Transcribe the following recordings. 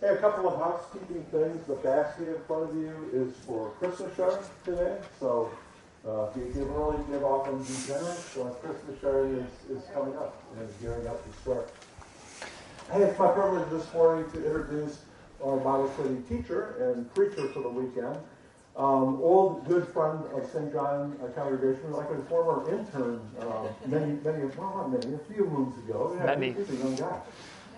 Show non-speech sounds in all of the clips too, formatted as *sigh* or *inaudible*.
Hey, a couple of housekeeping things. The basket in front of you is for Christmas sharing today. So uh, if you give early, give often, be generous. So Christmas sharing is, is coming up and is gearing up to start. Hey, it's my privilege this morning to introduce our Bible study teacher and preacher for the weekend. Um, old good friend of St. John uh, congregation, like a former intern uh, many, many, well, not many, a few moons ago. Yeah, many. He's a young guy.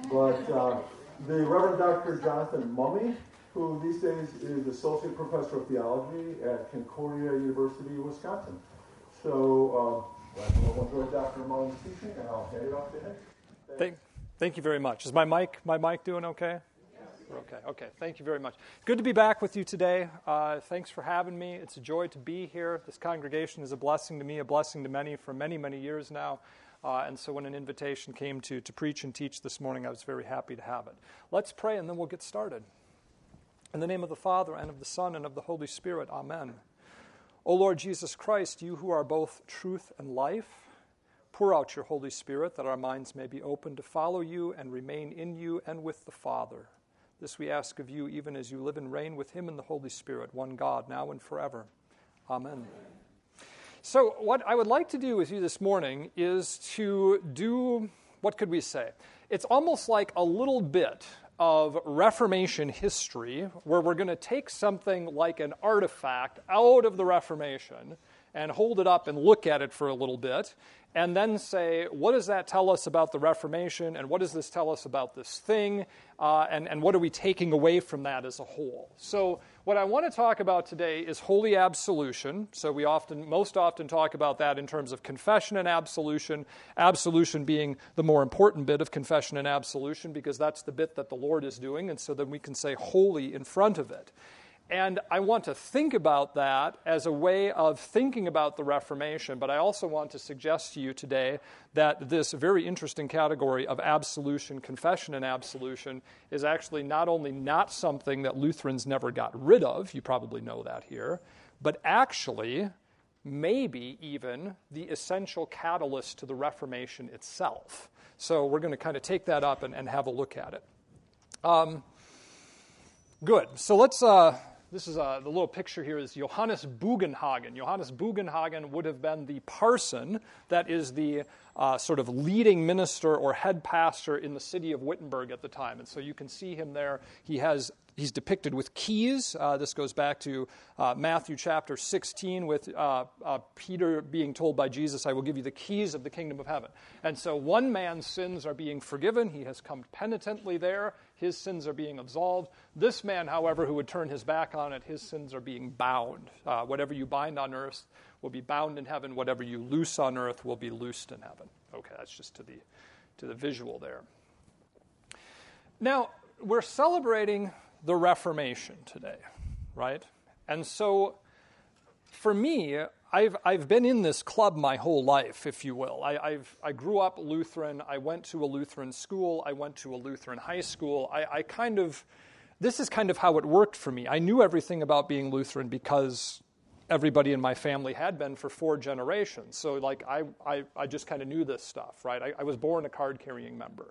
But uh, the Reverend Dr. Jonathan Mumme, who these days is Associate Professor of Theology at Concordia University, Wisconsin. So uh, I'll enjoy Dr. Mumme's teaching, and I'll hand it off to him. Thank, thank you very much. Is my mic, my mic doing okay? Okay, okay. Thank you very much. Good to be back with you today. Uh, thanks for having me. It's a joy to be here. This congregation is a blessing to me, a blessing to many for many, many years now. Uh, and so when an invitation came to, to preach and teach this morning, I was very happy to have it. Let's pray and then we'll get started. In the name of the Father, and of the Son, and of the Holy Spirit, Amen. O Lord Jesus Christ, you who are both truth and life, pour out your Holy Spirit that our minds may be open to follow you and remain in you and with the Father. This we ask of you, even as you live and reign with him in the Holy Spirit, one God, now and forever. Amen. So, what I would like to do with you this morning is to do what could we say? It's almost like a little bit of Reformation history where we're going to take something like an artifact out of the Reformation and hold it up and look at it for a little bit and then say, what does that tell us about the Reformation, and what does this tell us about this thing, uh, and, and what are we taking away from that as a whole? So, what I want to talk about today is holy absolution. So, we often, most often talk about that in terms of confession and absolution, absolution being the more important bit of confession and absolution because that's the bit that the Lord is doing, and so then we can say holy in front of it. And I want to think about that as a way of thinking about the Reformation, but I also want to suggest to you today that this very interesting category of absolution, confession, and absolution is actually not only not something that Lutherans never got rid of, you probably know that here, but actually maybe even the essential catalyst to the Reformation itself. So we're going to kind of take that up and, and have a look at it. Um, good. So let's. Uh, this is uh, the little picture here is Johannes Bugenhagen. Johannes Bugenhagen would have been the parson that is the uh, sort of leading minister or head pastor in the city of Wittenberg at the time. And so you can see him there. He has he's depicted with keys. Uh, this goes back to uh, Matthew chapter 16 with uh, uh, Peter being told by Jesus, I will give you the keys of the kingdom of heaven. And so one man's sins are being forgiven. He has come penitently there. His sins are being absolved. This man, however, who would turn his back on it, his sins are being bound. Uh, whatever you bind on earth will be bound in heaven. Whatever you loose on earth will be loosed in heaven. Okay, that's just to the, to the visual there. Now, we're celebrating the Reformation today, right? And so, for me, I've, I've been in this club my whole life, if you will. I, I've, I grew up Lutheran. I went to a Lutheran school. I went to a Lutheran high school. I, I kind of, this is kind of how it worked for me. I knew everything about being Lutheran because everybody in my family had been for four generations. So, like, I, I, I just kind of knew this stuff, right? I, I was born a card carrying member.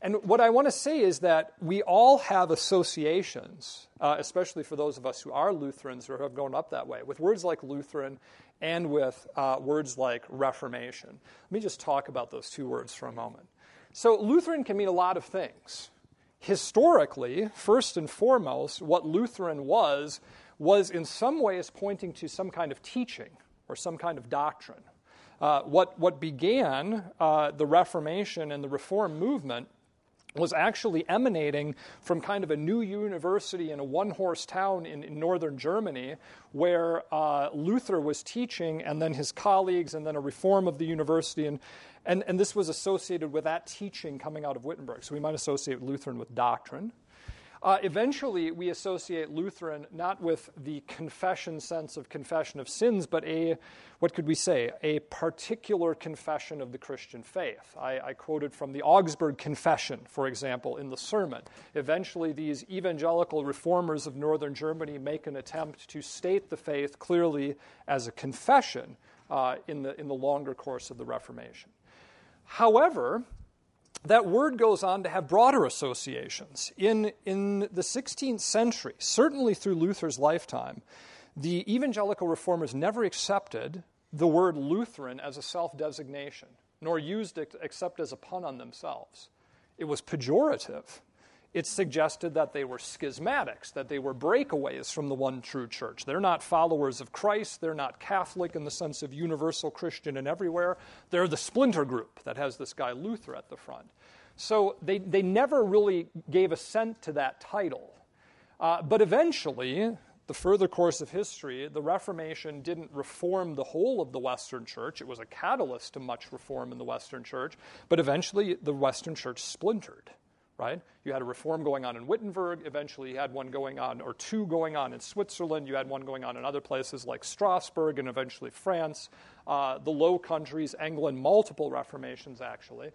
And what I want to say is that we all have associations, uh, especially for those of us who are Lutherans or have grown up that way, with words like Lutheran and with uh, words like Reformation. Let me just talk about those two words for a moment. So, Lutheran can mean a lot of things. Historically, first and foremost, what Lutheran was was in some ways pointing to some kind of teaching or some kind of doctrine. Uh, what, what began uh, the Reformation and the Reform movement was actually emanating from kind of a new university in a one horse town in, in, northern Germany where uh, Luther was teaching, and then his colleagues, and then a reform of the university. And, and, and this was associated with that teaching coming out of Wittenberg. So we might associate Lutheran with doctrine. Uh, eventually, we associate Lutheran not with the confession sense of confession of sins, but a, what could we say, a particular confession of the Christian faith. I, I quoted from the Augsburg Confession, for example, in the sermon. Eventually, these evangelical reformers of northern Germany make an attempt to state the faith clearly as a confession uh, in, the, in the longer course of the Reformation. However, that word goes on to have broader associations. In, in the 16th century, certainly through Luther's lifetime, the evangelical reformers never accepted the word Lutheran as a self designation, nor used it except as a pun on themselves. It was pejorative. It suggested that they were schismatics, that they were breakaways from the one true church. They're not followers of Christ. They're not Catholic in the sense of universal Christian and everywhere. They're the splinter group that has this guy Luther at the front. So they, they never really gave assent to that title. Uh, but eventually, the further course of history, the Reformation didn't reform the whole of the Western Church. It was a catalyst to much reform in the Western Church, but eventually the Western Church splintered. Right? You had a reform going on in Wittenberg. Eventually, you had one going on, or two going on in Switzerland. You had one going on in other places like Strasbourg and eventually France, uh, the Low Countries, England, multiple reformations actually.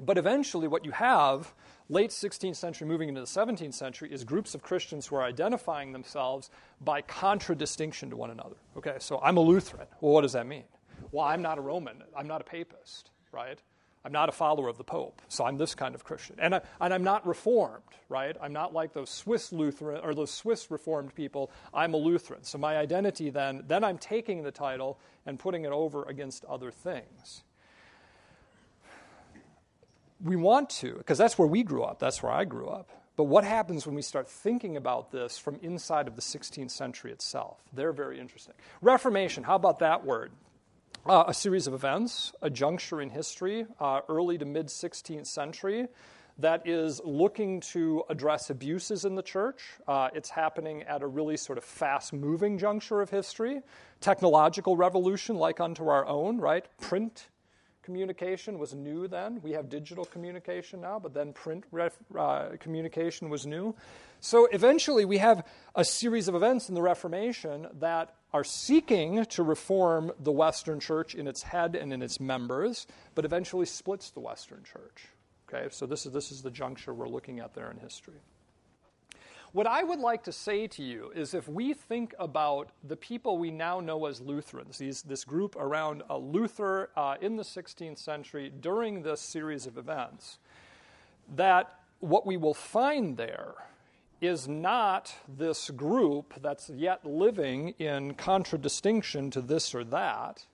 But eventually, what you have, late 16th century moving into the 17th century, is groups of Christians who are identifying themselves by contradistinction to one another. Okay, so I'm a Lutheran. Well, what does that mean? Well, I'm not a Roman. I'm not a papist, right? I'm not a follower of the Pope, so I'm this kind of Christian. And, I, and I'm not Reformed, right? I'm not like those Swiss Lutheran or those Swiss Reformed people. I'm a Lutheran. So my identity then, then I'm taking the title and putting it over against other things we want to, because that's where we grew up, that's where I grew up. But what happens when we start thinking about this from inside of the 16th century itself? They're very interesting. Reformation, how about that word? Uh, a series of events, a juncture in history, uh, early to mid 16th century, that is looking to address abuses in the church. Uh, it's happening at a really sort of fast moving juncture of history. Technological revolution, like unto our own, right? Print communication was new then. We have digital communication now, but then print ref, uh, communication was new. So eventually, we have a series of events in the Reformation that are seeking to reform the Western church in its head and in its members, but eventually splits the Western church. Okay, so this is, this is the juncture we're looking at there in history. What I would like to say to you is if we think about the people we now know as Lutherans, these, this group around Luther uh, in the 16th century during this series of events, that what we will find there is not this group that's yet living in contradistinction to this or that,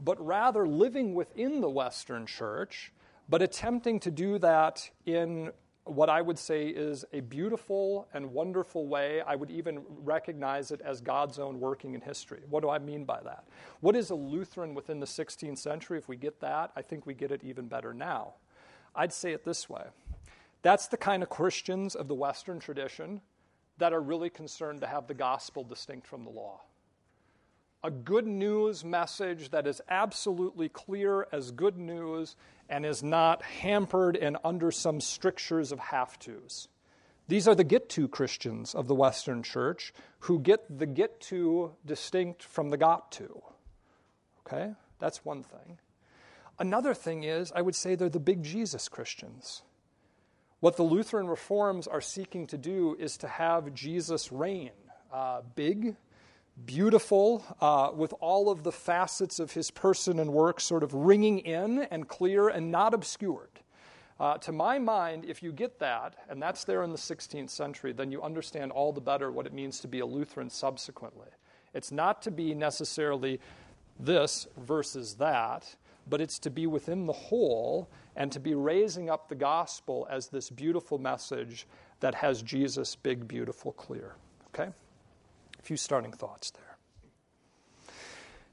but rather living within the Western Church, but attempting to do that in what I would say is a beautiful and wonderful way. I would even recognize it as God's own working in history. What do I mean by that? What is a Lutheran within the 16th century? If we get that, I think we get it even better now. I'd say it this way that's the kind of Christians of the Western tradition that are really concerned to have the gospel distinct from the law. A good news message that is absolutely clear as good news and is not hampered and under some strictures of have tos. These are the get to Christians of the Western Church who get the get to distinct from the got to. Okay? That's one thing. Another thing is, I would say they're the big Jesus Christians. What the Lutheran reforms are seeking to do is to have Jesus reign uh, big, beautiful, uh, with all of the facets of his person and work sort of ringing in and clear and not obscured. Uh, to my mind, if you get that, and that's there in the 16th century, then you understand all the better what it means to be a Lutheran subsequently. It's not to be necessarily this versus that, but it's to be within the whole and to be raising up the gospel as this beautiful message that has Jesus big, beautiful, clear. Okay? A few starting thoughts there.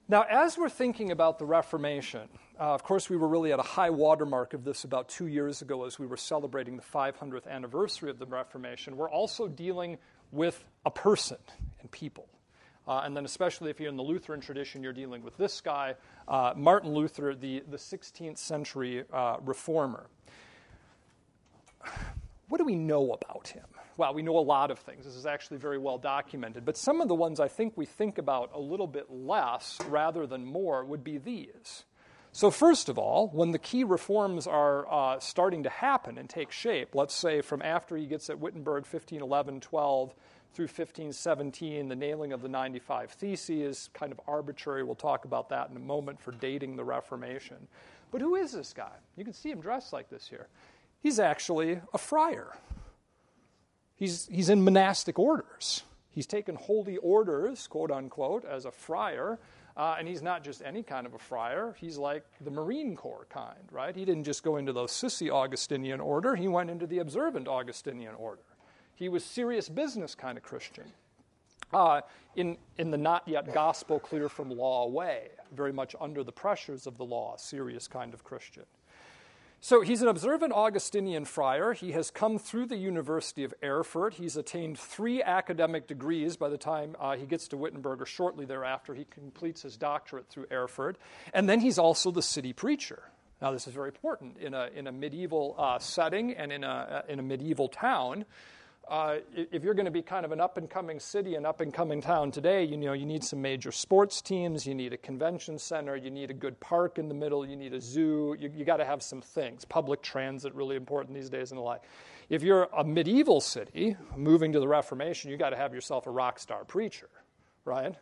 Now, as we're thinking about the Reformation, uh, of course, we were really at a high watermark of this about two years ago as we were celebrating the 500th anniversary of the Reformation. We're also dealing with a person and people. Uh, and then, especially if you're in the Lutheran tradition, you're dealing with this guy, uh, Martin Luther, the, the 16th century uh, reformer. What do we know about him? well, we know a lot of things. This is actually very well documented. But some of the ones I think we think about a little bit less rather than more would be these. So, first of all, when the key reforms are uh, starting to happen and take shape, let's say from after he gets at Wittenberg 1511 12 through 1517, the nailing of the 95 Theses, is kind of arbitrary. We'll talk about that in a moment for dating the Reformation. But who is this guy? You can see him dressed like this here. He's actually a friar. He's, he's in monastic orders. He's taken holy orders, quote unquote, as a friar. Uh, and he's not just any kind of a friar. He's like the Marine Corps kind, right? He didn't just go into the sissy Augustinian order, he went into the observant Augustinian order. He was serious business kind of Christian. Uh, in, in the not yet gospel clear from law way, very much under the pressures of the law, serious kind of Christian. So he's an observant Augustinian friar. He has come through the University of Erfurt. He's attained three academic degrees by the time uh, he gets to Wittenberg, or shortly thereafter, he completes his doctorate through Erfurt. And then he's also the city preacher. Now, this is very important in a, in a medieval uh, setting and in a, in a medieval town uh, if you're going to be kind of an up and coming city, an up and coming town today, you know, you need some major sports teams, you need a convention center, you need a good park in the middle, you need a zoo, you, you got to have some things. Public transit, really important these days, and the like. If you're a medieval city moving to the Reformation, you got to have yourself a rock star preacher, right?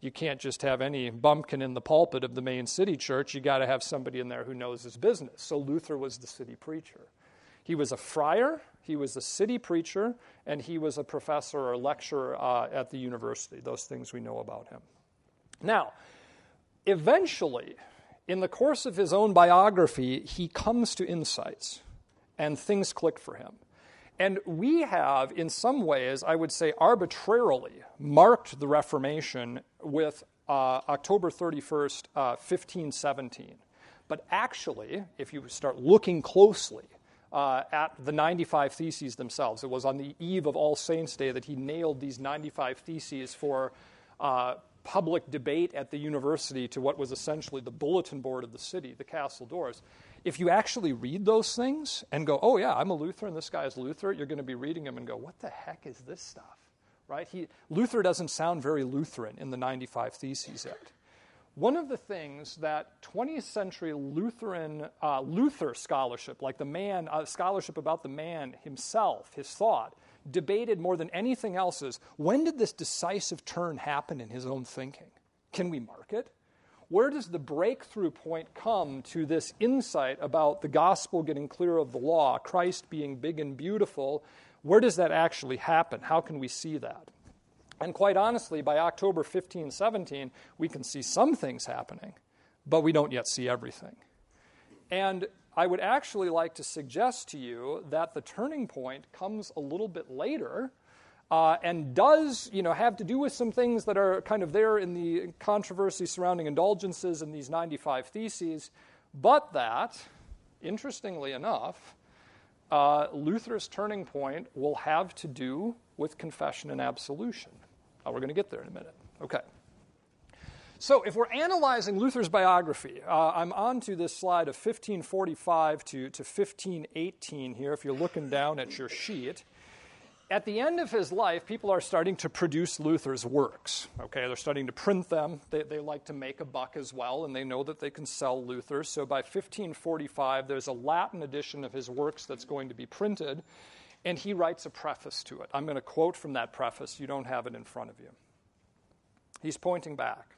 You can't just have any bumpkin in the pulpit of the main city church. You got to have somebody in there who knows his business. So Luther was the city preacher. He was a friar, he was a city preacher, and he was a professor or lecturer uh, at the university. Those things we know about him. Now, eventually, in the course of his own biography, he comes to insights, and things click for him. And we have, in some ways, I would say arbitrarily, marked the Reformation with uh, October 31st, uh, 1517. But actually, if you start looking closely, uh, at the 95 Theses themselves. It was on the eve of All Saints' Day that he nailed these 95 Theses for uh, public debate at the university to what was essentially the bulletin board of the city, the castle doors. If you actually read those things and go, oh, yeah, I'm a Lutheran, this guy is Luther, you're going to be reading them and go, what the heck is this stuff? Right? He, Luther doesn't sound very Lutheran in the 95 Theses yet. One of the things that 20th century Lutheran uh, Luther scholarship, like the man uh, scholarship about the man himself, his thought, debated more than anything else is when did this decisive turn happen in his own thinking? Can we mark it? Where does the breakthrough point come to this insight about the gospel getting clear of the law, Christ being big and beautiful? Where does that actually happen? How can we see that? And quite honestly, by October 15, 17, we can see some things happening, but we don't yet see everything. And I would actually like to suggest to you that the turning point comes a little bit later uh, and does you know, have to do with some things that are kind of there in the controversy surrounding indulgences and these 95 theses, but that, interestingly enough, uh, Luther's turning point will have to do with confession and absolution. Uh, we're going to get there in a minute. Okay. So, if we're analyzing Luther's biography, uh, I'm on to this slide of 1545 to, to 1518 here, if you're looking down at your sheet. At the end of his life, people are starting to produce Luther's works. Okay, they're starting to print them. They, they like to make a buck as well, and they know that they can sell Luther. So by 1545, there's a Latin edition of his works that's going to be printed and he writes a preface to it. I'm going to quote from that preface. You don't have it in front of you. He's pointing back.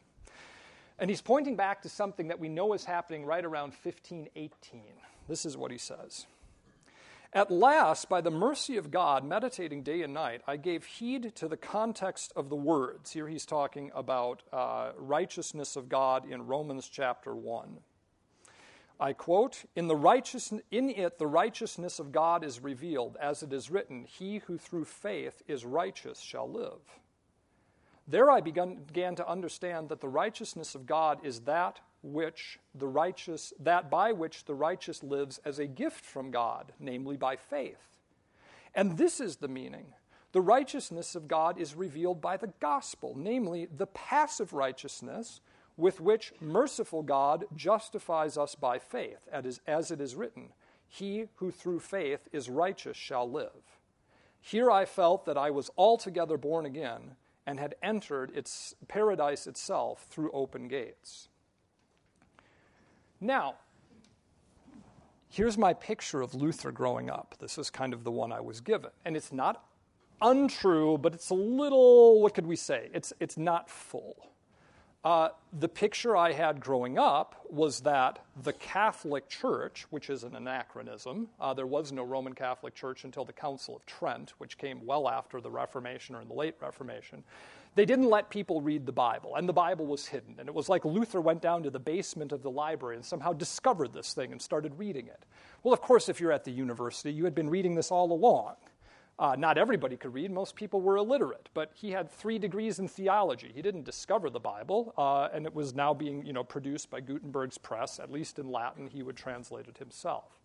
And he's pointing back to something that we know is happening right around 1518. This is what he says. At last, by the mercy of God, meditating day and night, I gave heed to the context of the words. Here he's talking about uh, righteousness of God in Romans chapter 1. I quote, in, the righteous, in it the righteousness of God is revealed, as it is written, He who through faith is righteous shall live. There I began, began to understand that the righteousness of God is that which the righteous that by which the righteous lives as a gift from God, namely by faith. And this is the meaning. The righteousness of God is revealed by the gospel, namely the passive righteousness with which merciful God justifies us by faith, as it is written, He who through faith is righteous shall live. Here I felt that I was altogether born again and had entered its paradise itself through open gates. Now, here's my picture of Luther growing up. This is kind of the one I was given. And it's not untrue, but it's a little, what could we say? It's, it's not full. Uh, the picture I had growing up was that the Catholic Church, which is an anachronism, uh, there was no Roman Catholic Church until the Council of Trent, which came well after the Reformation or in the late Reformation. They didn't let people read the Bible, and the Bible was hidden. And it was like Luther went down to the basement of the library and somehow discovered this thing and started reading it. Well, of course, if you're at the university, you had been reading this all along. Uh, not everybody could read, most people were illiterate, but he had three degrees in theology. He didn't discover the Bible, uh, and it was now being you know, produced by Gutenberg's press, at least in Latin. He would translate it himself.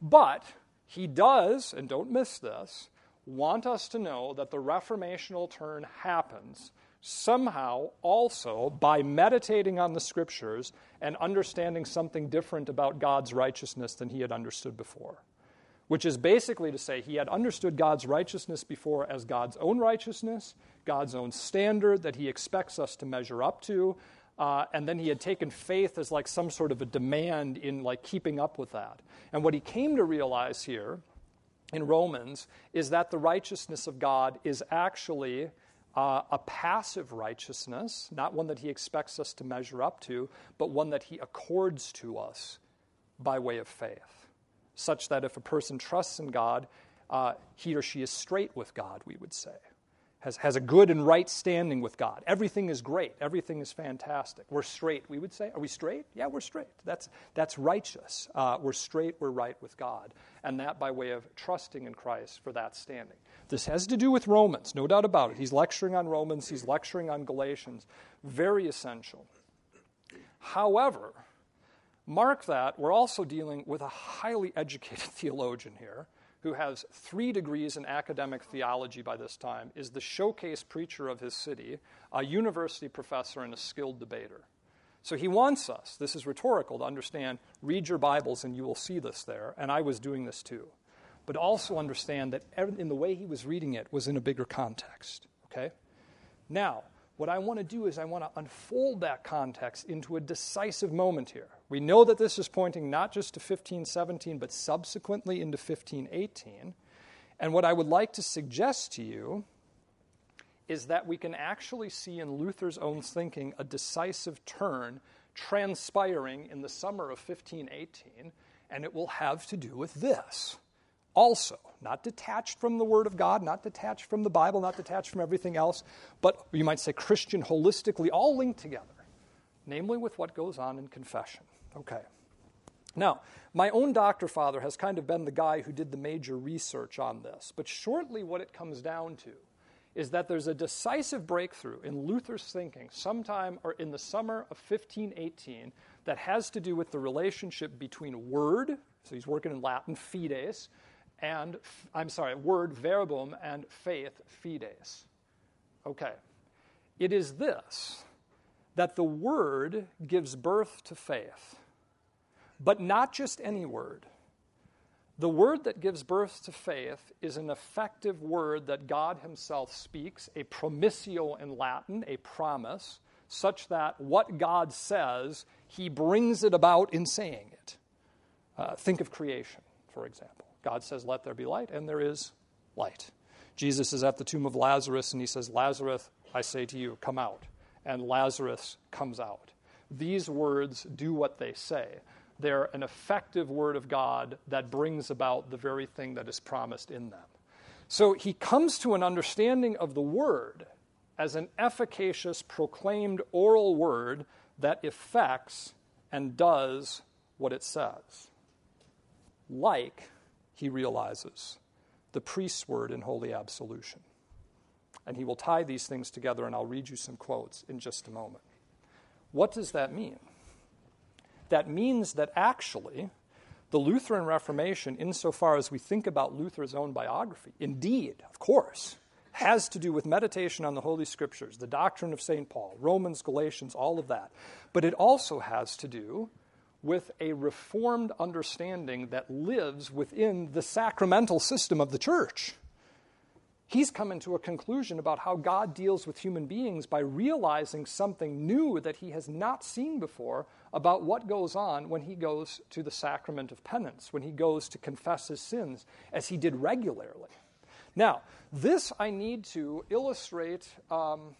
But he does, and don't miss this, want us to know that the reformational turn happens somehow also by meditating on the scriptures and understanding something different about God's righteousness than he had understood before which is basically to say he had understood God's righteousness before as God's own righteousness, God's own standard that he expects us to measure up to, uh, and then he had taken faith as like some sort of a demand in like keeping up with that. And what he came to realize here in Romans is that the righteousness of God is actually uh, a passive righteousness, not one that he expects us to measure up to, but one that he accords to us by way of faith such that if a person trusts in God, uh, he or she is straight with God, we would say. Has, has a good and right standing with God. Everything is great. Everything is fantastic. We're straight, we would say. Are we straight? Yeah, we're straight. That's, that's righteous. Uh, we're straight, we're right with God. And that by way of trusting in Christ for that standing. This has to do with Romans, no doubt about it. He's lecturing on Romans, he's lecturing on Galatians. Very essential. However, Mark that we're also dealing with a highly educated *laughs* theologian here who has three degrees in academic theology by this time, is the showcase preacher of his city, a university professor, and a skilled debater. So he wants us, this is rhetorical, to understand read your Bibles and you will see this there, and I was doing this too. But also understand that in the way he was reading it was in a bigger context. Okay? Now, what I want to do is I want to unfold that context into a decisive moment here. We know that this is pointing not just to 1517, but subsequently into 1518. And what I would like to suggest to you is that we can actually see in Luther's own thinking a decisive turn transpiring in the summer of 1518, and it will have to do with this also, not detached from the Word of God, not detached from the Bible, not detached from everything else, but you might say Christian holistically, all linked together, namely with what goes on in confession. Okay. Now, my own doctor father has kind of been the guy who did the major research on this, but shortly what it comes down to is that there's a decisive breakthrough in Luther's thinking sometime or in the summer of 1518 that has to do with the relationship between word, so he's working in Latin, fides, and, I'm sorry, word verbum and faith fides. Okay. It is this that the word gives birth to faith, but not just any word. The word that gives birth to faith is an effective word that God Himself speaks, a promissio in Latin, a promise, such that what God says, He brings it about in saying it. Uh, think of creation, for example. God says, Let there be light, and there is light. Jesus is at the tomb of Lazarus, and he says, Lazarus, I say to you, come out. And Lazarus comes out. These words do what they say. They're an effective word of God that brings about the very thing that is promised in them. So he comes to an understanding of the word as an efficacious, proclaimed oral word that effects and does what it says. Like he realizes the priest's word in holy absolution. And he will tie these things together, and I'll read you some quotes in just a moment. What does that mean? That means that actually, the Lutheran Reformation, insofar as we think about Luther's own biography, indeed, of course, has to do with meditation on the Holy Scriptures, the doctrine of St. Paul, Romans, Galatians, all of that. But it also has to do with a reformed understanding that lives within the sacramental system of the church. He's coming to a conclusion about how God deals with human beings by realizing something new that he has not seen before about what goes on when he goes to the sacrament of penance, when he goes to confess his sins, as he did regularly. Now, this I need to illustrate um,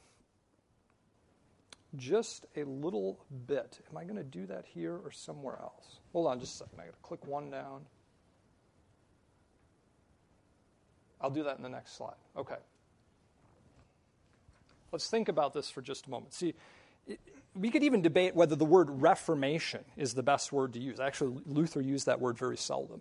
just a little bit. Am I going to do that here or somewhere else? Hold on just a second. I got to click one down. I'll do that in the next slide. Okay. Let's think about this for just a moment. See, we could even debate whether the word reformation is the best word to use. Actually, Luther used that word very seldom.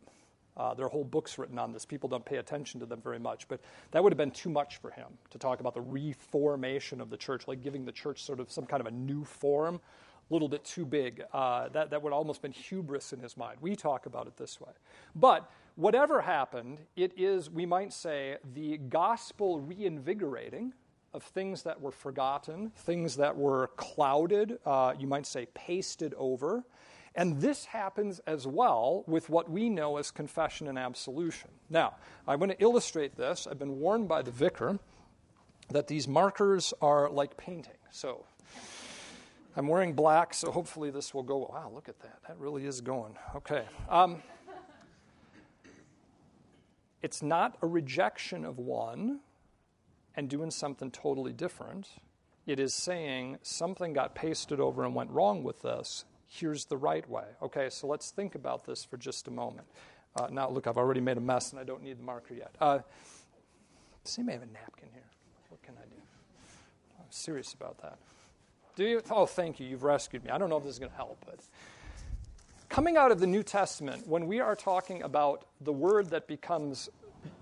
Uh, there are whole books written on this. People don't pay attention to them very much, but that would have been too much for him to talk about the reformation of the church, like giving the church sort of some kind of a new form, little bit too big. Uh, that, that would almost been hubris in his mind. We talk about it this way. But whatever happened, it is, we might say, the gospel reinvigorating of things that were forgotten, things that were clouded, uh, you might say pasted over. And this happens as well with what we know as confession and absolution. Now, I'm going to illustrate this. I've been warned by the vicar that these markers are like painting. So I'm wearing black, so hopefully this will go. Wow, look at that. That really is going. Okay. Um, it's not a rejection of one and doing something totally different. It is saying something got pasted over and went wrong with this. Here's the right way. Okay, so let's think about this for just a moment. Uh, now, look, I've already made a mess and I don't need the marker yet. Uh, anybody have a napkin here? What can I do? I'm serious about that. Do you? Oh, thank you. You've rescued me. I don't know if this is going to help, but coming out of the New Testament, when we are talking about the word that becomes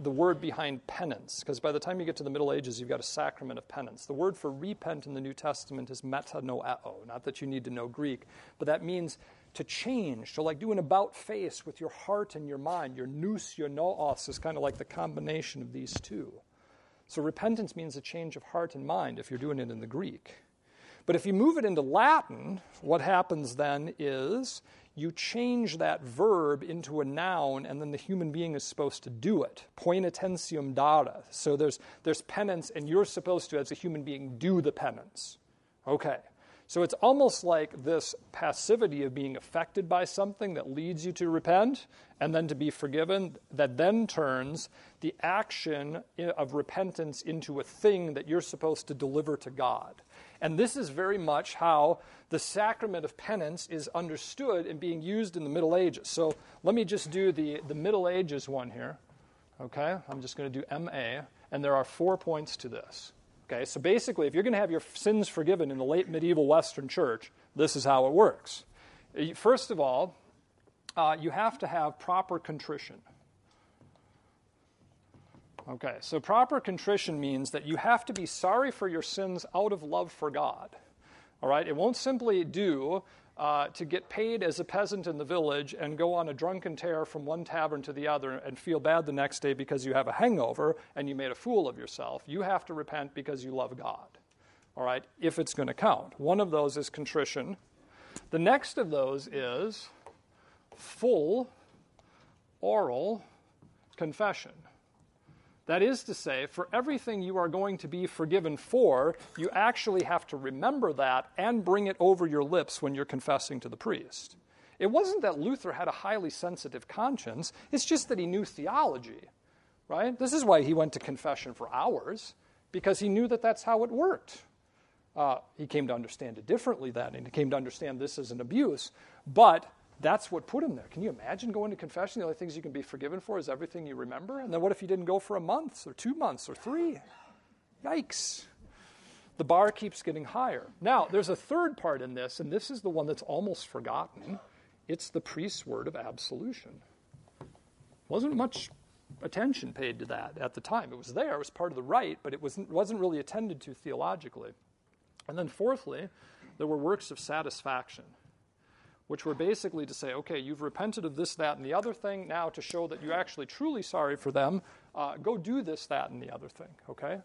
the word behind penance, because by the time you get to the Middle Ages, you've got a sacrament of penance. The word for repent in the New Testament is metanoeo. Not that you need to know Greek, but that means to change, to like do an about face with your heart and your mind. Your nous, your noos is kind of like the combination of these two. So repentance means a change of heart and mind if you're doing it in the Greek. But if you move it into Latin, what happens then is you change that verb into a noun, and then the human being is supposed to do it. Poenitentium data. So there's, there's penance, and you're supposed to, as a human being, do the penance. Okay. So it's almost like this passivity of being affected by something that leads you to repent and then to be forgiven, that then turns the action of repentance into a thing that you're supposed to deliver to God. And this is very much how the sacrament of penance is understood and being used in the Middle Ages. So let me just do the, the Middle Ages one here. Okay, I'm just going to do MA, and there are four points to this. Okay, so basically, if you're going to have your sins forgiven in the late medieval Western Church, this is how it works. First of all, uh, you have to have proper contrition. Okay, so proper contrition means that you have to be sorry for your sins out of love for God. All right, it won't simply do uh, to get paid as a peasant in the village and go on a drunken tear from one tavern to the other and feel bad the next day because you have a hangover and you made a fool of yourself. You have to repent because you love God. All right, if it's going to count. One of those is contrition. The next of those is full oral confession. That is to say, for everything you are going to be forgiven for, you actually have to remember that and bring it over your lips when you're confessing to the priest. It wasn't that Luther had a highly sensitive conscience, it's just that he knew theology, right? This is why he went to confession for hours, because he knew that that's how it worked. Uh, he came to understand it differently then, and he came to understand this as an abuse, but that's what put him there. Can you imagine going to confession? The only things you can be forgiven for is everything you remember. And then what if you didn't go for a month or two months or three? Yikes. The bar keeps getting higher. Now, there's a third part in this, and this is the one that's almost forgotten. It's the priest's word of absolution. Wasn't much attention paid to that at the time. It was there, it was part of the rite, but it wasn't, wasn't really attended to theologically. And then, fourthly, there were works of satisfaction which were basically to say, okay, you've repented of this, that, and the other thing. Now, to show that you're actually truly sorry for them, uh, go do this, that, and the other thing, okay?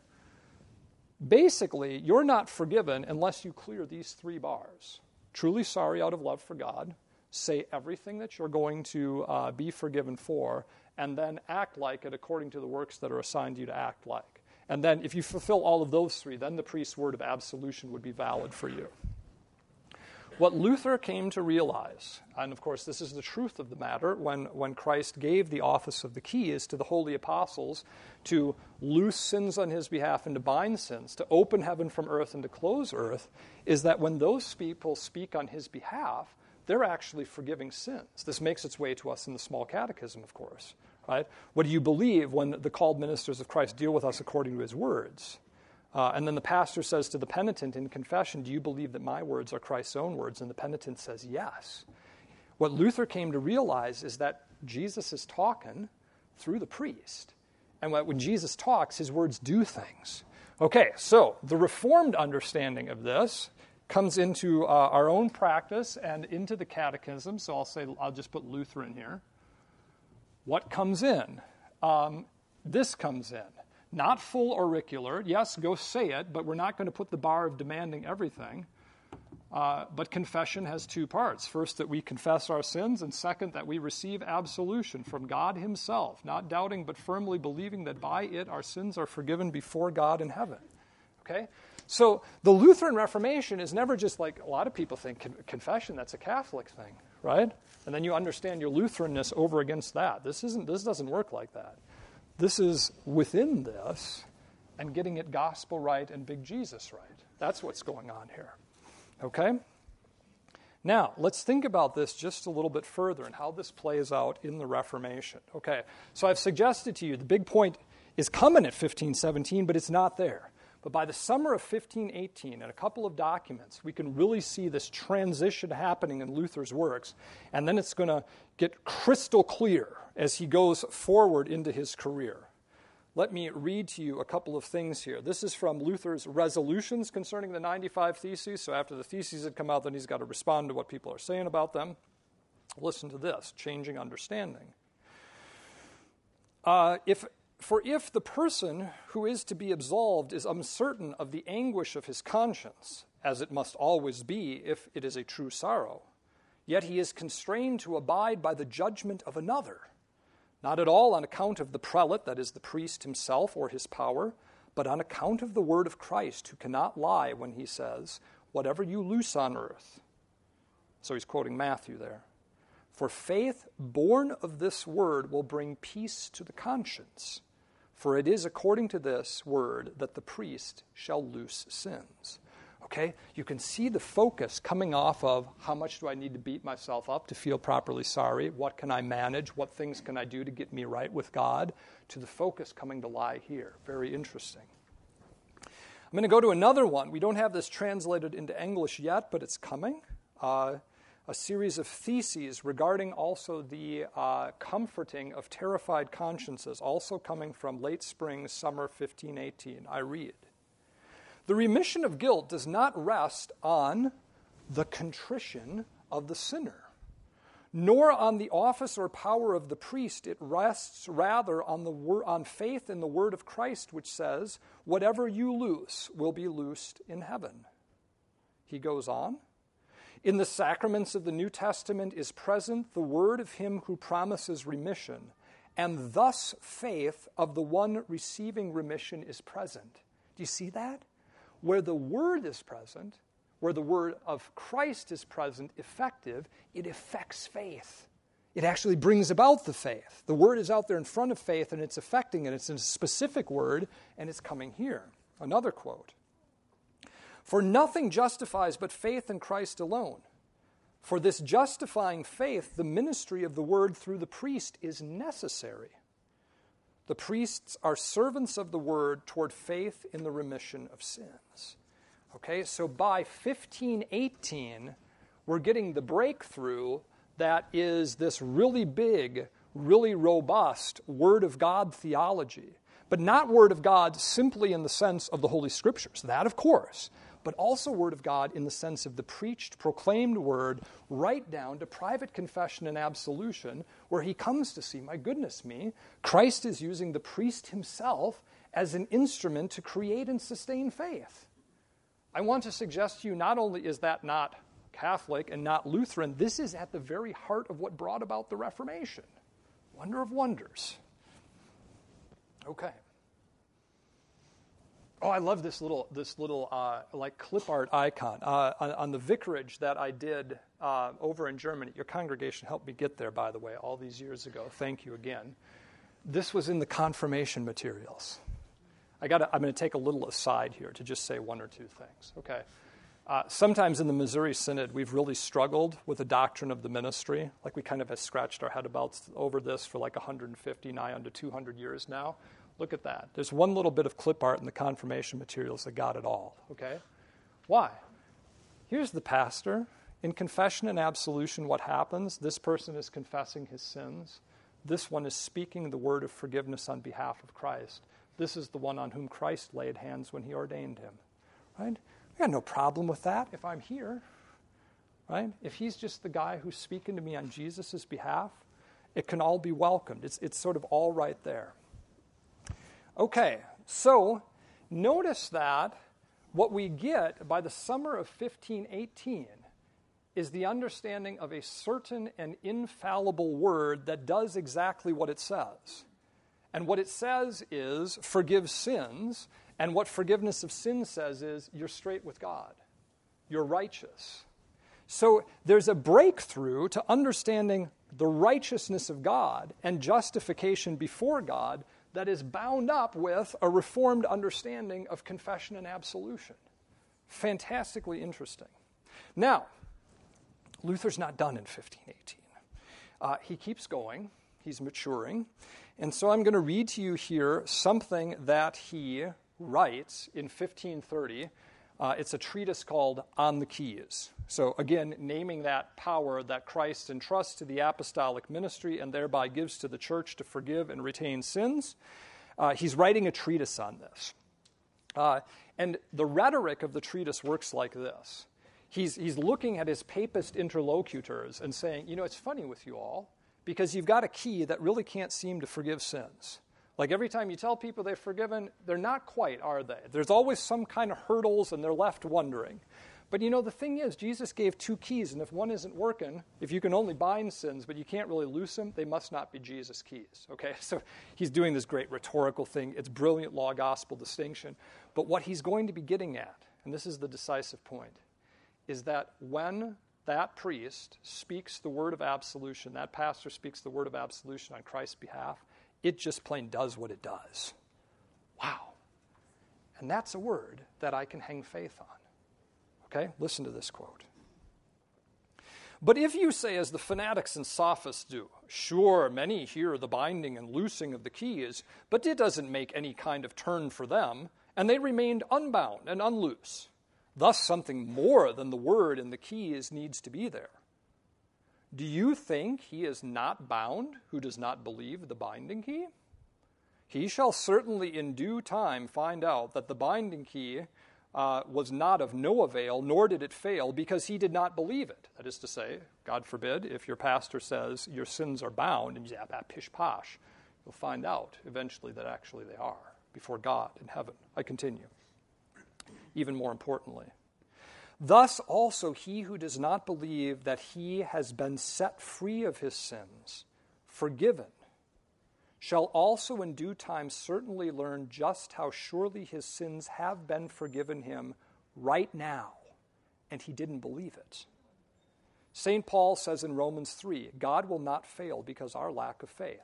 Basically, you're not forgiven unless you clear these three bars. Truly sorry out of love for God, say everything that you're going to uh, be forgiven for, and then act like it according to the works that are assigned you to act like. And then, if you fulfill all of those three, then the priest's word of absolution would be valid for you. What Luther came to realize, and of course, this is the truth of the matter, when, when Christ gave the office of the keys to the holy apostles to loose sins on his behalf and to bind sins, to open heaven from earth and to close earth, is that when those people speak on his behalf, they're actually forgiving sins. This makes its way to us in the small catechism, of course. Right? What do you believe when the called ministers of Christ deal with us according to his words? Uh, and then the pastor says to the penitent in confession, Do you believe that my words are Christ's own words? And the penitent says, Yes. What Luther came to realize is that Jesus is talking through the priest. And when Jesus talks, his words do things. Okay, so the Reformed understanding of this comes into uh, our own practice and into the catechism. So I'll say, I'll just put Luther in here. What comes in? Um, this comes in. Not full auricular. Yes, go say it, but we're not going to put the bar of demanding everything. Uh, but confession has two parts. First, that we confess our sins, and second, that we receive absolution from God Himself, not doubting but firmly believing that by it our sins are forgiven before God in heaven. Okay? So the Lutheran Reformation is never just like a lot of people think con- confession, that's a Catholic thing, right? And then you understand your Lutheranness over against that. This, isn't, this doesn't work like that. This is within this and getting it gospel right and big Jesus right. That's what's going on here. Okay? Now, let's think about this just a little bit further and how this plays out in the Reformation. Okay, so I've suggested to you the big point is coming at 1517, but it's not there. But by the summer of 1518, in a couple of documents, we can really see this transition happening in Luther's works. And then it's going to get crystal clear as he goes forward into his career. Let me read to you a couple of things here. This is from Luther's resolutions concerning the 95 Theses. So, after the theses had come out, then he's got to respond to what people are saying about them. Listen to this changing understanding. Uh, if, for if the person who is to be absolved is uncertain of the anguish of his conscience, as it must always be if it is a true sorrow, yet he is constrained to abide by the judgment of another not at all on account of the prelate, that is, the priest himself or his power, but on account of the word of Christ, who cannot lie when he says, Whatever you loose on earth. So he's quoting Matthew there. For faith born of this word will bring peace to the conscience. For it is according to this word that the priest shall loose sins. Okay? You can see the focus coming off of how much do I need to beat myself up to feel properly sorry? What can I manage? What things can I do to get me right with God? To the focus coming to lie here. Very interesting. I'm going to go to another one. We don't have this translated into English yet, but it's coming. Uh, a series of theses regarding also the uh, comforting of terrified consciences, also coming from late spring, summer 1518. I read. The remission of guilt does not rest on the contrition of the sinner, nor on the office or power of the priest. It rests rather on, the wor- on faith in the word of Christ, which says, Whatever you loose will be loosed in heaven. He goes on. In the sacraments of the New Testament is present the word of him who promises remission, and thus faith of the one receiving remission is present. Do you see that? Where the Word is present, where the Word of Christ is present, effective, it affects faith. It actually brings about the faith. The Word is out there in front of faith and it's affecting it. It's a specific word and it's coming here. Another quote For nothing justifies but faith in Christ alone. For this justifying faith, the ministry of the Word through the priest is necessary. The priests are servants of the word toward faith in the remission of sins. Okay, so by 1518, we're getting the breakthrough that is this really big, really robust Word of God theology. But not Word of God simply in the sense of the Holy Scriptures. That, of course but also Word of God in the sense of the preached, proclaimed Word, right down to private confession and absolution, where he comes to see, my goodness me, Christ is using the priest himself as an instrument to create and sustain faith. I want to suggest to you not only is that not Catholic and not Lutheran, this is at the very heart of what brought about the Reformation. Wonder of wonders. Okay. Oh, I love this little this little uh, like clip art icon uh, on, on, the vicarage that I did uh, over in Germany. Your congregation helped me get there, by the way, all these years ago. Thank you again. This was in the confirmation materials. I got. I'm going to take a little aside here to just say one or two things. Okay. Uh, sometimes in the Missouri Synod, we've really struggled with the doctrine of the ministry. Like we kind of have scratched our head about over this for like 150, nigh under 200 years now. Look at that. There's one little bit of clip art in the confirmation materials that got it all, okay? Why? Here's the pastor. In confession and absolution, what happens? This person is confessing his sins. This one is speaking the word of forgiveness on behalf of Christ. This is the one on whom Christ laid hands when he ordained him. Right? I got no problem with that if I'm here. Right? If he's just the guy who's speaking to me on Jesus' behalf, it can all be welcomed. It's, it's sort of all right there. Okay, so notice that what we get by the summer of 1518 is the understanding of a certain and infallible word that does exactly what it says. And what it says is forgive sins, and what forgiveness of sin says is you're straight with God, you're righteous. So there's a breakthrough to understanding the righteousness of God and justification before God that is bound up with a reformed understanding of confession and absolution. Fantastically interesting. Now, Luther's not done in 1518. Uh, he keeps going, he's maturing. And so I'm going to read to you here something that he writes in 1530 uh, it's a treatise called On the Keys. So, again, naming that power that Christ entrusts to the apostolic ministry and thereby gives to the church to forgive and retain sins. Uh, he's writing a treatise on this. Uh, and the rhetoric of the treatise works like this he's, he's looking at his papist interlocutors and saying, you know, it's funny with you all because you've got a key that really can't seem to forgive sins. Like every time you tell people they're forgiven, they're not quite, are they? There's always some kind of hurdles and they're left wondering. But you know, the thing is, Jesus gave two keys, and if one isn't working, if you can only bind sins, but you can't really loose them, they must not be Jesus' keys. Okay? *laughs* So he's doing this great rhetorical thing. It's brilliant law gospel distinction. But what he's going to be getting at, and this is the decisive point, is that when that priest speaks the word of absolution, that pastor speaks the word of absolution on Christ's behalf, it just plain does what it does. Wow. And that's a word that I can hang faith on. Okay? Listen to this quote. But if you say, as the fanatics and sophists do, sure, many hear the binding and loosing of the keys, but it doesn't make any kind of turn for them, and they remained unbound and unloose. Thus, something more than the word and the keys needs to be there. Do you think he is not bound who does not believe the binding key? He shall certainly in due time find out that the binding key uh, was not of no avail, nor did it fail, because he did not believe it. That is to say, God forbid, if your pastor says your sins are bound, and you say, ah, pish posh, you'll find out eventually that actually they are before God in heaven. I continue. Even more importantly, Thus also he who does not believe that he has been set free of his sins, forgiven, shall also in due time certainly learn just how surely his sins have been forgiven him right now, and he didn't believe it. St. Paul says in Romans 3 God will not fail because our lack of faith.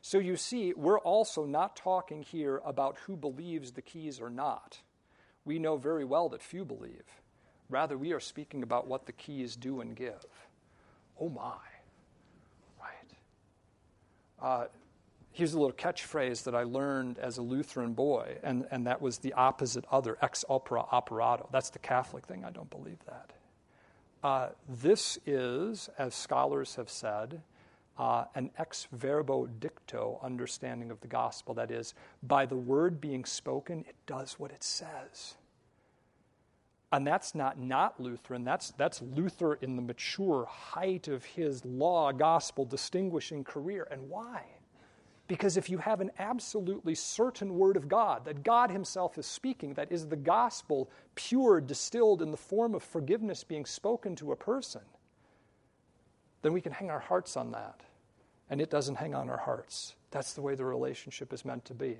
So you see, we're also not talking here about who believes the keys or not. We know very well that few believe. Rather, we are speaking about what the keys do and give. Oh my. Right. Uh, here's a little catchphrase that I learned as a Lutheran boy, and, and that was the opposite other, ex opere operato. That's the Catholic thing. I don't believe that. Uh, this is, as scholars have said, uh, an ex verbo dicto understanding of the gospel. That is, by the word being spoken, it does what it says. And that's not not Lutheran, that's, that's Luther in the mature height of his law gospel distinguishing career. And why? Because if you have an absolutely certain word of God that God Himself is speaking, that is the gospel pure, distilled in the form of forgiveness being spoken to a person, then we can hang our hearts on that. And it doesn't hang on our hearts. That's the way the relationship is meant to be.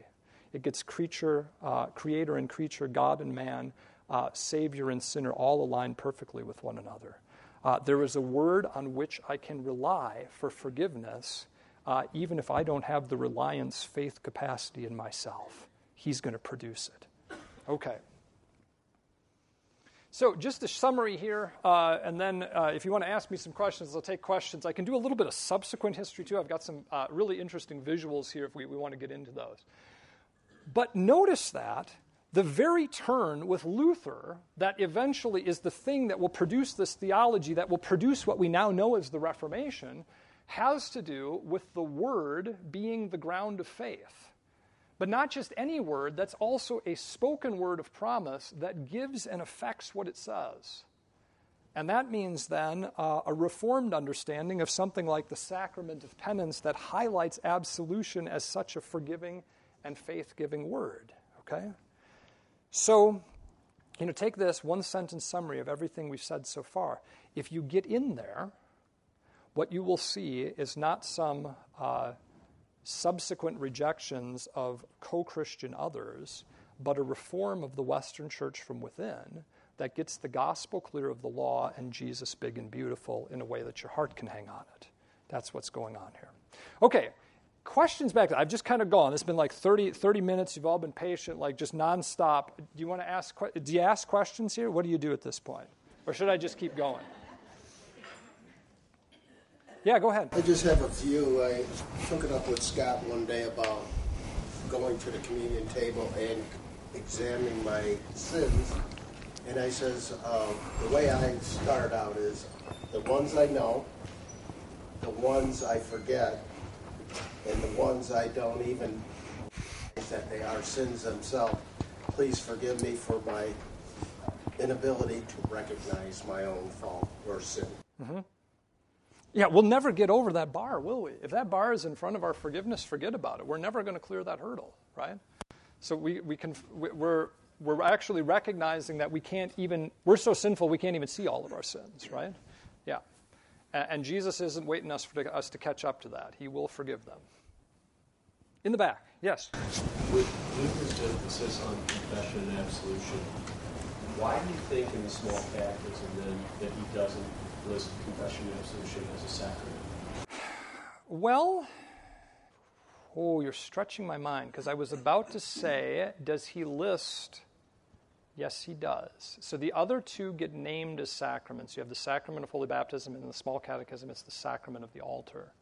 It gets creature, uh, creator and creature, God and man, uh, Savior and sinner all aligned perfectly with one another. Uh, there is a word on which I can rely for forgiveness, uh, even if I don't have the reliance, faith capacity in myself. He's going to produce it. Okay. So, just a summary here, uh, and then uh, if you want to ask me some questions, I'll take questions. I can do a little bit of subsequent history too. I've got some uh, really interesting visuals here if we, we want to get into those. But notice that the very turn with Luther that eventually is the thing that will produce this theology, that will produce what we now know as the Reformation, has to do with the Word being the ground of faith. But not just any word, that's also a spoken word of promise that gives and affects what it says. And that means then uh, a reformed understanding of something like the sacrament of penance that highlights absolution as such a forgiving and faith giving word. Okay? So, you know, take this one sentence summary of everything we've said so far. If you get in there, what you will see is not some uh, subsequent rejections of co Christian others, but a reform of the Western church from within that gets the gospel clear of the law and Jesus big and beautiful in a way that your heart can hang on it. That's what's going on here. Okay, questions back. I've just kind of gone. It's been like 30, 30 minutes. You've all been patient, like just nonstop. Do you want to ask? Do you ask questions here? What do you do at this point, or should I just keep going? Yeah, go ahead. I just have a few. I took it up with Scott one day about going to the communion table and examining my sins. And I says, uh, the way I start out is the ones I know, the ones I forget, and the ones I don't even that they are sins themselves. Please forgive me for my inability to recognize my own fault or sin. Mm-hmm. Yeah, we'll never get over that bar, will we? If that bar is in front of our forgiveness, forget about it. We're never going to clear that hurdle, right? So we, we can, we're, we're actually recognizing that we can't even, we're so sinful we can't even see all of our sins, right? Yeah. And, Jesus isn't waiting us for us to catch up to that. He will forgive them. In the back, yes. With Luther's emphasis on confession and absolution, why do you think in the small catechism then that he doesn't list confession and absolution as a sacrament? Well, oh, you're stretching my mind because I was about to say, does he list? Yes, he does. So the other two get named as sacraments. You have the sacrament of holy baptism, and in the small catechism, it's the sacrament of the altar.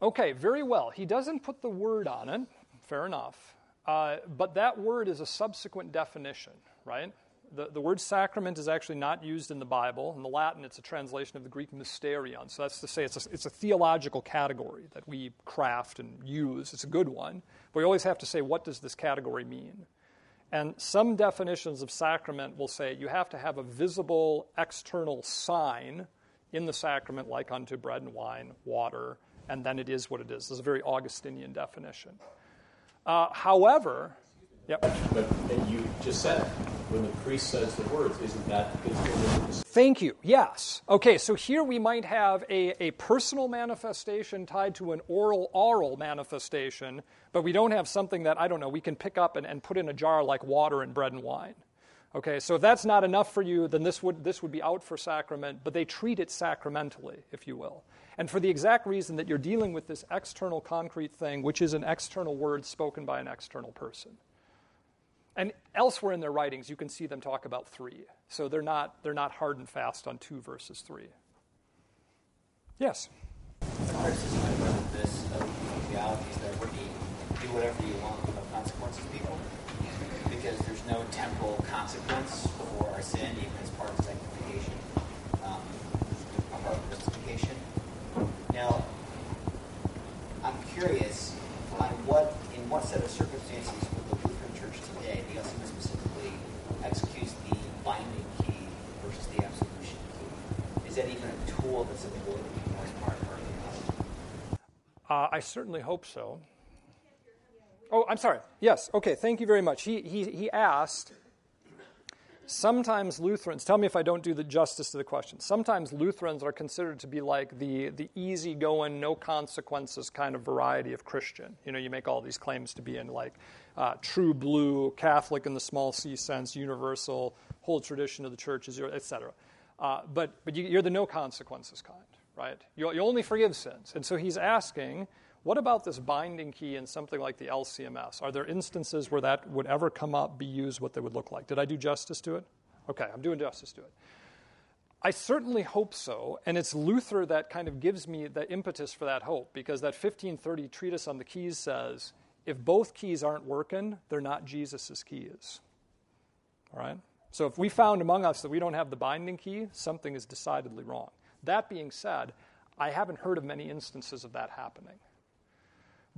Okay, very well. He doesn't put the word on it, fair enough. Uh, but that word is a subsequent definition, right? The, the word sacrament is actually not used in the Bible. In the Latin, it's a translation of the Greek mysterion. So that's to say it's a, it's a theological category that we craft and use. It's a good one. But we always have to say, what does this category mean? And some definitions of sacrament will say you have to have a visible external sign in the sacrament, like unto bread and wine, water, and then it is what it is. This is a very Augustinian definition. Uh, however, Yep. But you just said when the priest says the words, isn't that Thank you. Yes. Okay, so here we might have a, a personal manifestation tied to an oral oral manifestation, but we don't have something that, I don't know, we can pick up and, and put in a jar like water and bread and wine. Okay, so if that's not enough for you, then this would, this would be out for sacrament, but they treat it sacramentally, if you will. And for the exact reason that you're dealing with this external concrete thing, which is an external word spoken by an external person. And elsewhere in their writings, you can see them talk about three. So they're not, they're not hard and fast on two versus three. Yes? The criticism I've heard of this of theology is that we're do whatever you want with no consequences, people, because there's no temporal consequence for our sin, even as part of sanctification, um, part of justification. Now, I'm curious on what, in what set of circumstances that even a tool that's available as part of our uh, I certainly hope so. Oh, I'm sorry. Yes. Okay. Thank you very much. He, he, he asked sometimes Lutherans, tell me if I don't do the justice to the question. Sometimes Lutherans are considered to be like the, the easygoing, no consequences kind of variety of Christian. You know, you make all these claims to be in like uh, true blue, Catholic in the small c sense, universal, whole tradition of the churches, etc. Uh, but but you, are the no consequences kind, right? You, you only forgive sins. And so he's asking, what about this binding key in something like the LCMS? Are there instances where that would ever come up, be used, what they would look like? Did I do justice to it? Okay, I'm doing justice to it. I certainly hope so, and it's Luther that kind of gives me the impetus for that hope, because that 1530 treatise on the keys says if both keys aren't working, they're not Jesus' keys. All right? So if we found among us that we don't have the binding key, something is decidedly wrong. That being said, I haven't heard of many instances of that happening.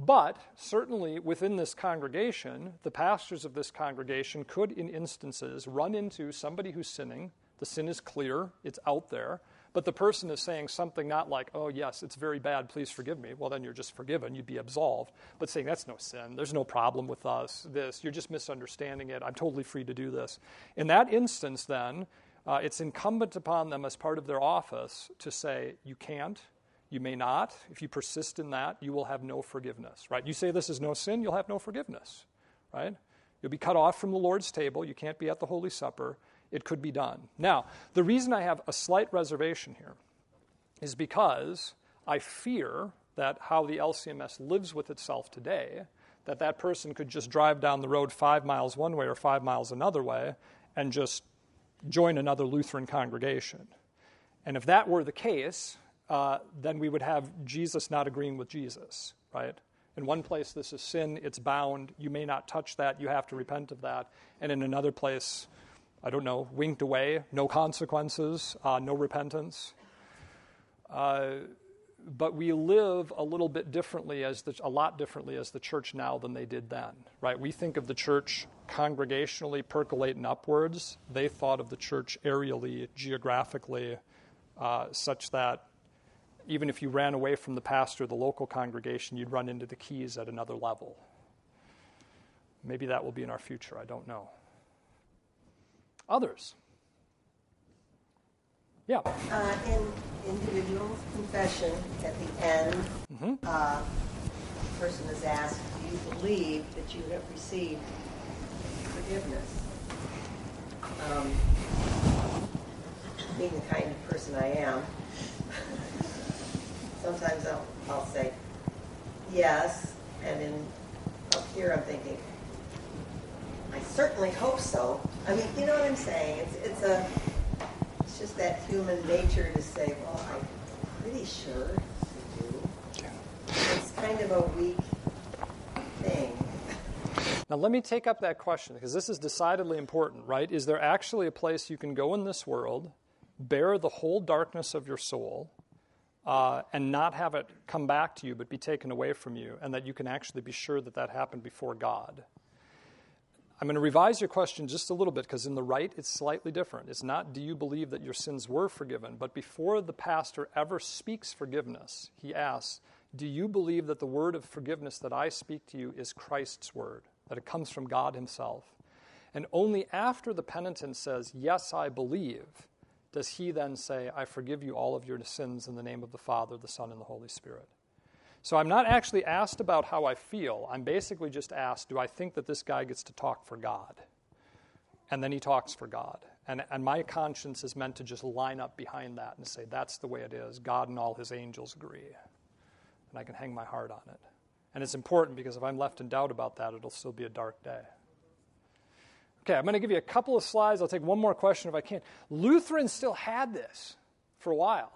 But certainly within this congregation, the pastors of this congregation could, in instances, run into somebody who's sinning. The sin is clear, it's out there, but the person is saying something not like, oh, yes, it's very bad, please forgive me. Well, then you're just forgiven, you'd be absolved. But saying, that's no sin, there's no problem with us, this, you're just misunderstanding it, I'm totally free to do this. In that instance, then, uh, it's incumbent upon them as part of their office to say, you can't, you may not. If you persist in that, you will have no forgiveness, right? You say this is no sin, you'll have no forgiveness, right? You'll be cut off from the Lord's table. You can't be at the Holy Supper. It could be done. Now, the reason I have a slight reservation here is because I fear that how the LCMS lives with itself today, that that person could just drive down the road five miles one way or five miles another way and just join another Lutheran congregation. And if that were the case, uh, then we would have Jesus not agreeing with Jesus, right? In one place, this is sin, it's bound. You may not touch that, you have to repent of that. And in another place, I don't know, winked away, no consequences, uh, no repentance. Uh, but we live a little bit differently as the, a lot differently as the church now than they did then right we think of the church congregationally percolating upwards they thought of the church aerially geographically uh, such that even if you ran away from the pastor, the local congregation, you'd run into the keys at another level. Maybe that will be in our future. I don't know. Others? Yeah. Uh, in individual confession, at the end, mm-hmm. uh, the person is asked, Do you believe that you have received forgiveness? Um, being the kind of person I am, *laughs* sometimes I'll, I'll say yes, and then up here I'm thinking, I certainly hope so. I mean, you know what I'm saying? It's, it's a, it's just that human nature to say, well, I'm pretty sure you do. It's kind of a weak thing. Now, let me take up that question because this is decidedly important, right? Is there actually a place you can go in this world, bear the whole darkness of your soul, uh, and not have it come back to you but be taken away from you, and that you can actually be sure that that happened before God. I'm going to revise your question just a little bit because in the rite it's slightly different. It's not, do you believe that your sins were forgiven? But before the pastor ever speaks forgiveness, he asks, do you believe that the word of forgiveness that I speak to you is Christ's word, that it comes from God Himself? And only after the penitent says, Yes, I believe, does he then say, I forgive you all of your sins in the name of the Father, the Son, and the Holy Spirit? So I'm not actually asked about how I feel. I'm basically just asked, do I think that this guy gets to talk for God? And then he talks for God. And, and my conscience is meant to just line up behind that and say, that's the way it is. God and all his angels agree. And I can hang my heart on it. And it's important because if I'm left in doubt about that, it'll still be a dark day. Okay, I'm going to give you a couple of slides. I'll take one more question if I can. Lutherans still had this for a while.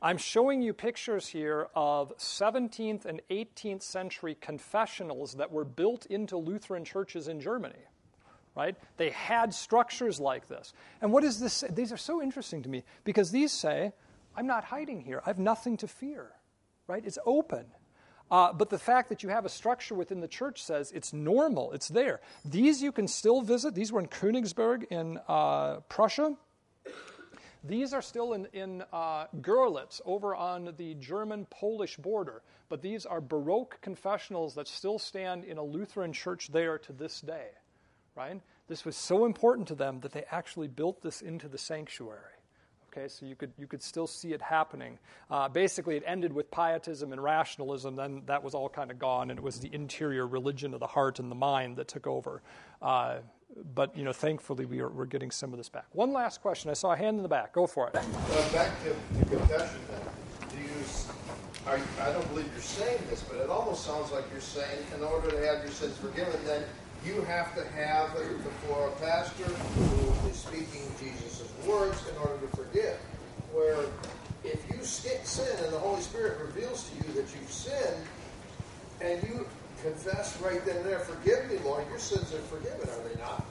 I'm showing you pictures here of 17th and 18th century confessionals that were built into Lutheran churches in Germany. Right? They had structures like this. And what is this? These are so interesting to me because these say, I'm not hiding here. I have nothing to fear. Right? It's open. Uh, but the fact that you have a structure within the church says it's normal, it's there. These you can still visit. These were in Königsberg in uh, Prussia. These are still in, in uh, Görlitz over on the German Polish border. But these are Baroque confessionals that still stand in a Lutheran church there to this day. right? This was so important to them that they actually built this into the sanctuary. Okay, so you could, you could still see it happening. Uh, basically, it ended with pietism and rationalism, then that was all kind of gone, and it was the interior religion of the heart and the mind that took over. Uh, but, you know, thankfully, we are, we're getting some of this back. One last question. I saw a hand in the back. Go for it. Uh, back to the confession then. Do you, are, I don't believe you're saying this, but it almost sounds like you're saying in order to have your sins forgiven, then you have to have before a pastor who is speaking Jesus' words in order to forgive. Where if you sin and the Holy Spirit reveals to you that you've sinned, and you confess right then and there, forgive me, Lord, your sins are forgiven, are they not?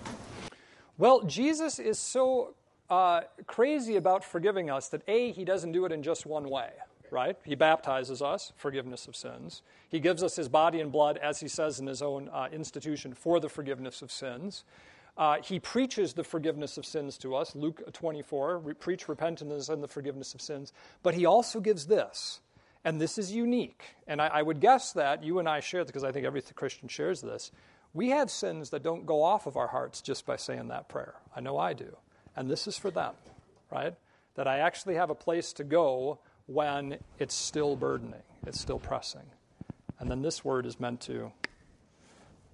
Well, Jesus is so uh, crazy about forgiving us that A, he doesn't do it in just one way right? He baptizes us, forgiveness of sins. He gives us his body and blood, as he says in his own uh, institution, for the forgiveness of sins. Uh, he preaches the forgiveness of sins to us, Luke 24, re- preach repentance and the forgiveness of sins. But he also gives this, and this is unique. And I, I would guess that you and I share this because I think every Christian shares this. We have sins that don't go off of our hearts just by saying that prayer. I know I do. And this is for them, right? That I actually have a place to go when it's still burdening, it's still pressing. And then this word is meant to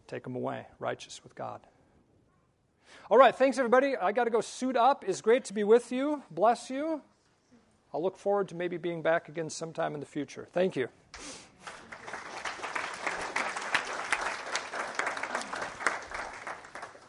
take them away, righteous with God. All right, thanks everybody. I got to go suit up. It's great to be with you. Bless you. I'll look forward to maybe being back again sometime in the future. Thank you.